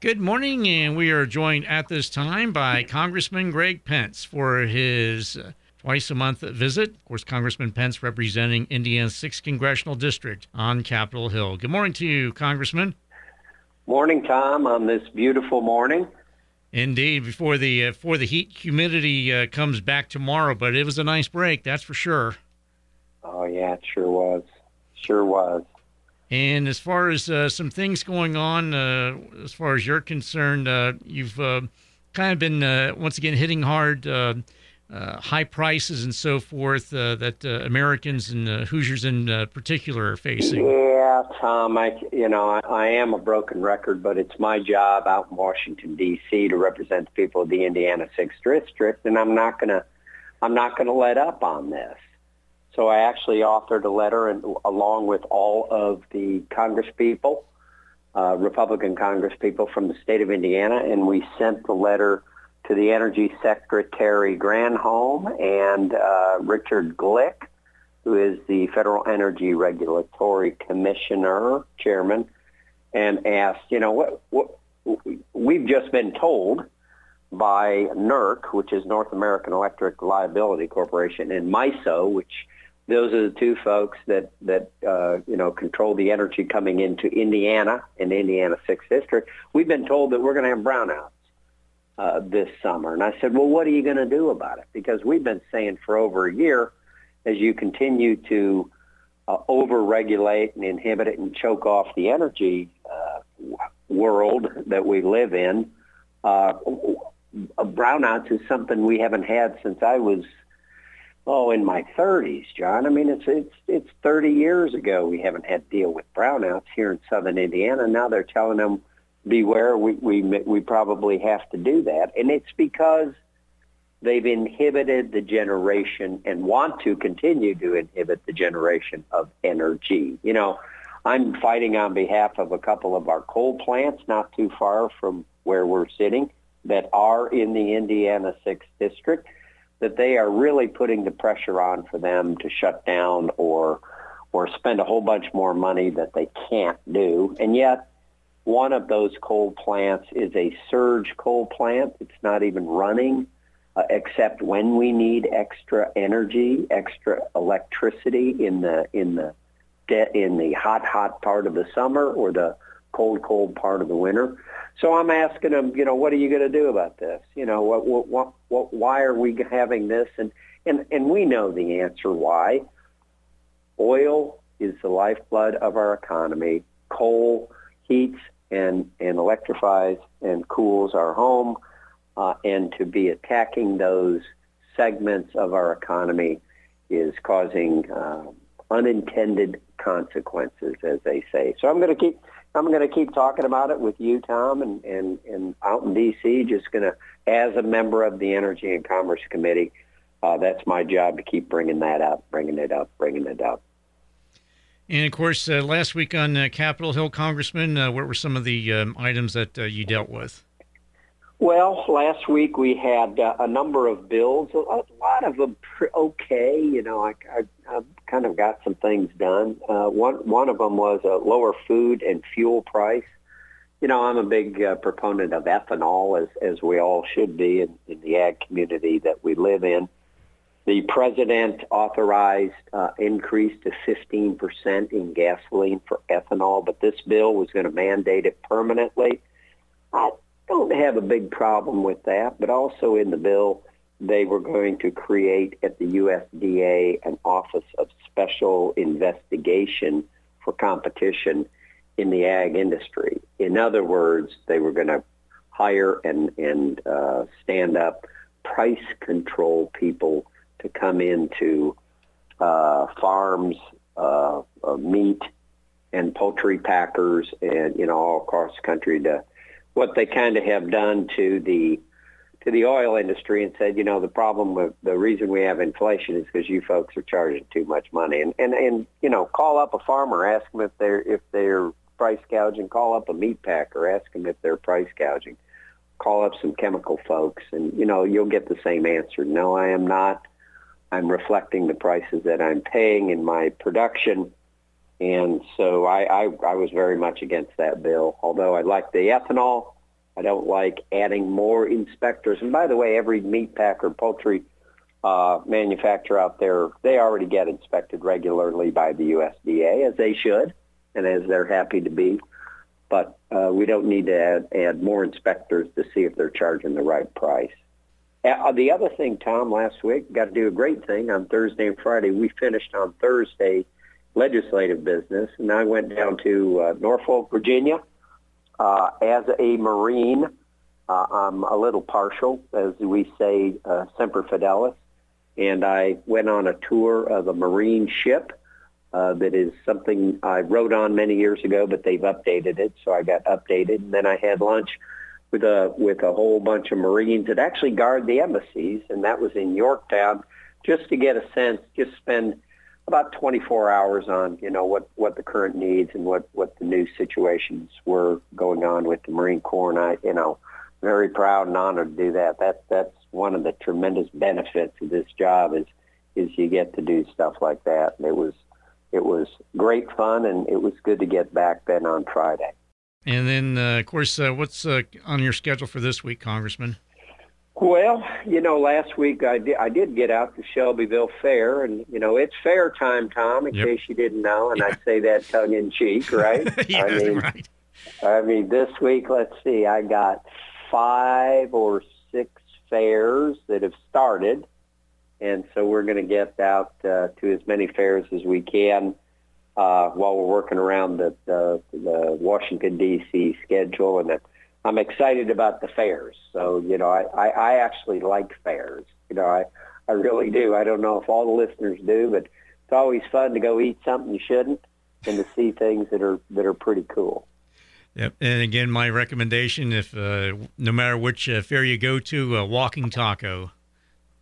Good morning, and we are joined at this time by Congressman Greg Pence for his uh, twice a month visit. Of course, Congressman Pence representing Indiana's 6th Congressional District on Capitol Hill. Good morning to you, Congressman. Morning, Tom, on this beautiful morning. Indeed, before the uh, before the heat humidity uh, comes back tomorrow, but it was a nice break, that's for sure. Oh yeah, it sure was, sure was. And as far as uh, some things going on, uh, as far as you're concerned, uh, you've uh, kind of been uh, once again hitting hard uh, high prices and so forth that Americans and Hoosiers in particular are facing. Yeah, Tom, I you know I, I, am a broken record, but it's my job out in Washington D.C. to represent the people of the Indiana Sixth District, and I'm not gonna I'm not gonna let up on this. So I actually authored a letter and, along with all of the Congress people, uh, Republican Congress people from the state of Indiana, and we sent the letter to the Energy Secretary Granholm and uh, Richard Glick, who is the Federal Energy Regulatory Commissioner chairman, and asked, you know, what, what we've just been told by NERC, which is North American Electric Liability Corporation, and MISO, which those are the two folks that that uh, you know control the energy coming into Indiana and Indiana Sixth District. We've been told that we're going to have brownouts uh, this summer, and I said, well, what are you going to do about it? Because we've been saying for over a year, as you continue to uh, over-regulate and inhibit it and choke off the energy uh, world that we live in, uh, brownouts is something we haven't had since I was oh, in my 30s, John. I mean, it's it's it's 30 years ago we haven't had to deal with brownouts here in southern Indiana. Now they're telling them, beware, we we we probably have to do that, and it's because they've inhibited the generation and want to continue to inhibit the generation of energy. You know, I'm fighting on behalf of a couple of our coal plants not too far from where we're sitting that are in the Indiana 6th District that they are really putting the pressure on for them to shut down or or spend a whole bunch more money that they can't do. And yet, one of those coal plants is a surge coal plant. It's not even running uh, except when we need extra energy, extra electricity in the in the in the hot hot part of the summer or the cold cold part of the winter. So I'm asking them, you know, what are you going to do about this? You know, what, what, what, why are we having this? And, and, and we know the answer why. Oil is the lifeblood of our economy. Coal heats and, and electrifies and cools our home. Uh, and to be attacking those segments of our economy is causing uh, unintended consequences, as they say. So I'm going to keep I'm going to keep talking about it with you, Tom, and, and, and out in D.C., just going to, as a member of the Energy and Commerce Committee, uh, that's my job to keep bringing that up, bringing it up, bringing it up. And of course, uh, last week on uh, Capitol Hill, Congressman, uh, what were some of the um, items that uh, you dealt with? Well, last week we had uh, a number of bills, a lot of them okay. You know, I, I, I kind of got some things done. Uh, one one of them was a lower food and fuel price. You know, I'm a big uh, proponent of ethanol, as as we all should be in, in the ag community that we live in. The president authorized uh, increase to 15% in gasoline for ethanol, but this bill was going to mandate it permanently. I, don't have a big problem with that, but also in the bill, they were going to create at the USDA an Office of Special Investigation for competition in the ag industry. In other words, they were going to hire and, and uh, stand up price control people to come into uh, farms, uh, meat and poultry packers and, you know, all across the country to what they kind of have done to the to the oil industry and said, you know, the problem with the reason we have inflation is because you folks are charging too much money. And and and you know, call up a farmer, ask them if they're if they're price gouging. Call up a meat packer, ask them if they're price gouging. Call up some chemical folks, and you know, you'll get the same answer. No, I am not. I'm reflecting the prices that I'm paying in my production. And so I, I, I was very much against that bill, although I like the ethanol I don't like adding more inspectors. And by the way, every meat packer, poultry uh, manufacturer out there, they already get inspected regularly by the USDA, as they should, and as they're happy to be. But uh, we don't need to add, add more inspectors to see if they're charging the right price. Uh, the other thing, Tom, last week, got to do a great thing on Thursday and Friday. We finished on Thursday legislative business, and I went down to uh, Norfolk, Virginia. Uh, as a Marine, uh, I'm a little partial, as we say, uh, semper fidelis, and I went on a tour of a Marine ship uh, that is something I rode on many years ago, but they've updated it, so I got updated, and then I had lunch with a with a whole bunch of Marines that actually guard the embassies, and that was in Yorktown, just to get a sense, just spend about 24 hours on you know what what the current needs and what what the new situations were going on with the Marine Corps, and I you know very proud and honored to do that. That that's one of the tremendous benefits of this job is is you get to do stuff like that. And it was it was great fun, and it was good to get back then on Friday. And then, uh, of course, uh, what's uh, on your schedule for this week, Congressman? Well, you know, last week I did, I did get out to Shelbyville Fair, and you know it's fair time, Tom. In yep. case you didn't know, and yeah. I say that tongue in cheek, right? yeah, I mean, right. I mean, this week, let's see, I got five or six fairs that have started, and so we're going to get out uh, to as many fairs as we can uh, while we're working around the, the, the Washington, D.C. schedule. And I'm excited about the fairs. So, you know, I, I, I actually like fairs. You know, I, I really do. I don't know if all the listeners do, but it's always fun to go eat something you shouldn't and to see things that are that are pretty cool. Yep. And again, my recommendation, if uh, no matter which uh, fair you go to, a walking taco.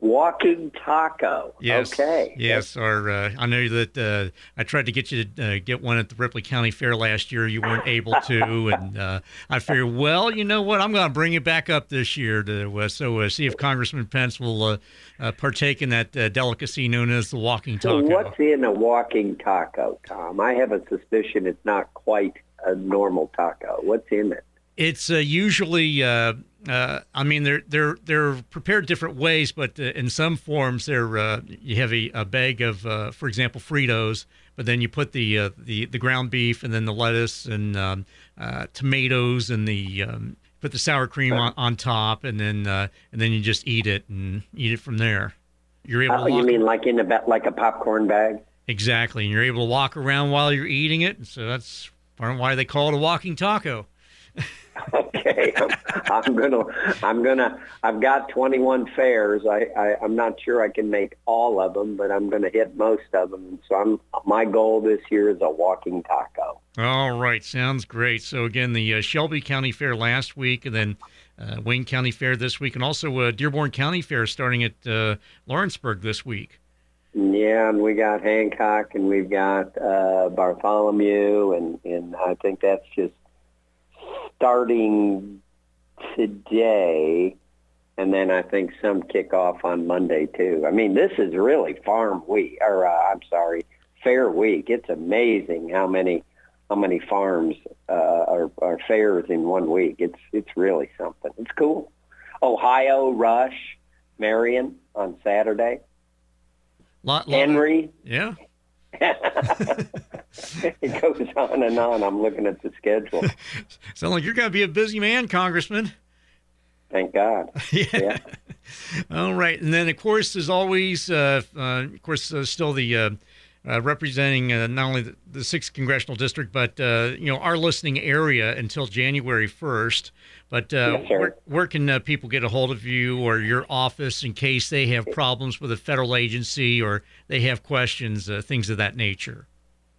Walking taco. Yes. Okay. Yes. Or uh, I know that uh, I tried to get you to uh, get one at the Ripley County Fair last year. You weren't able to, and uh, I figured, well, you know what? I'm going to bring it back up this year to uh, so uh, see if Congressman Pence will partake in that delicacy known as the walking taco. So what's in a walking taco, Tom? I have a suspicion it's not quite a normal taco. What's in it? It's usually uh, I mean, they're they're they're prepared different ways, but uh, in some forms, they're uh, you have a, a bag of, uh, for example, Fritos, but then you put the uh, the the ground beef and then the lettuce and um, uh, tomatoes and the um, put the sour cream on, on top, and then and then you just eat it and eat it from there. You're able. Oh, you mean like in a like a popcorn bag? Exactly, and you're able to walk around while you're eating it, so that's part of why they call it a walking taco. okay, I'm, I'm, gonna, I'm gonna, I've got 21 fairs. I, I, I'm not sure I can make all of them, but I'm gonna hit most of them. So I'm, my goal this year is a walking taco. All right, sounds great. So again, the uh, Shelby County Fair last week, and then uh, Wayne County Fair this week, and also uh, Dearborn County Fair starting at uh, Lawrenceburg this week. Yeah, and we got Hancock, and we've got uh, Bartholomew, and and I think that's just starting today, and then I think some kick off on Monday too. I mean, this is really farm week, or uh, I'm sorry, fair week. It's amazing how many how many farms uh, are, are fairs in one week. It's it's really something. It's cool. Ohio Rush, Marion on Saturday. Lot, lot Henry. Of, yeah. it goes on and on. I'm looking at the schedule. Sound like you're going to be a busy man, Congressman. Thank God. yeah. yeah. All right, and then of course, as always, uh, uh, of course, uh, still the uh, uh, representing uh, not only the, the, sixth congressional district, but you know our listening area until January first. But yes, where, where, can people get a hold of you or your office in case they have problems with a federal agency or they have questions, things of that nature?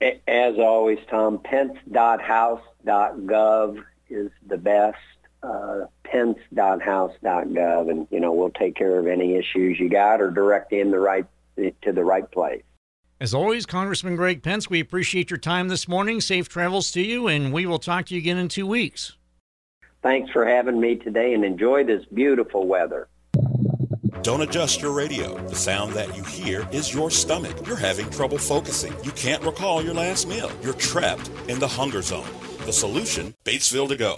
As always, Tom, pence.house.gov is the best. Uh, pence.house.gov, and you know we'll take care of any issues you got or direct in the right to the right place. As always, Congressman Greg Pence, we appreciate your time this morning. Safe travels to you, and we will talk to you again in two weeks. Thanks for having me today, and enjoy this beautiful weather. Don't adjust your radio. The sound that you hear is your stomach. You're having trouble focusing. You can't recall your last meal. You're trapped in the hunger zone. The solution, Batesville to go.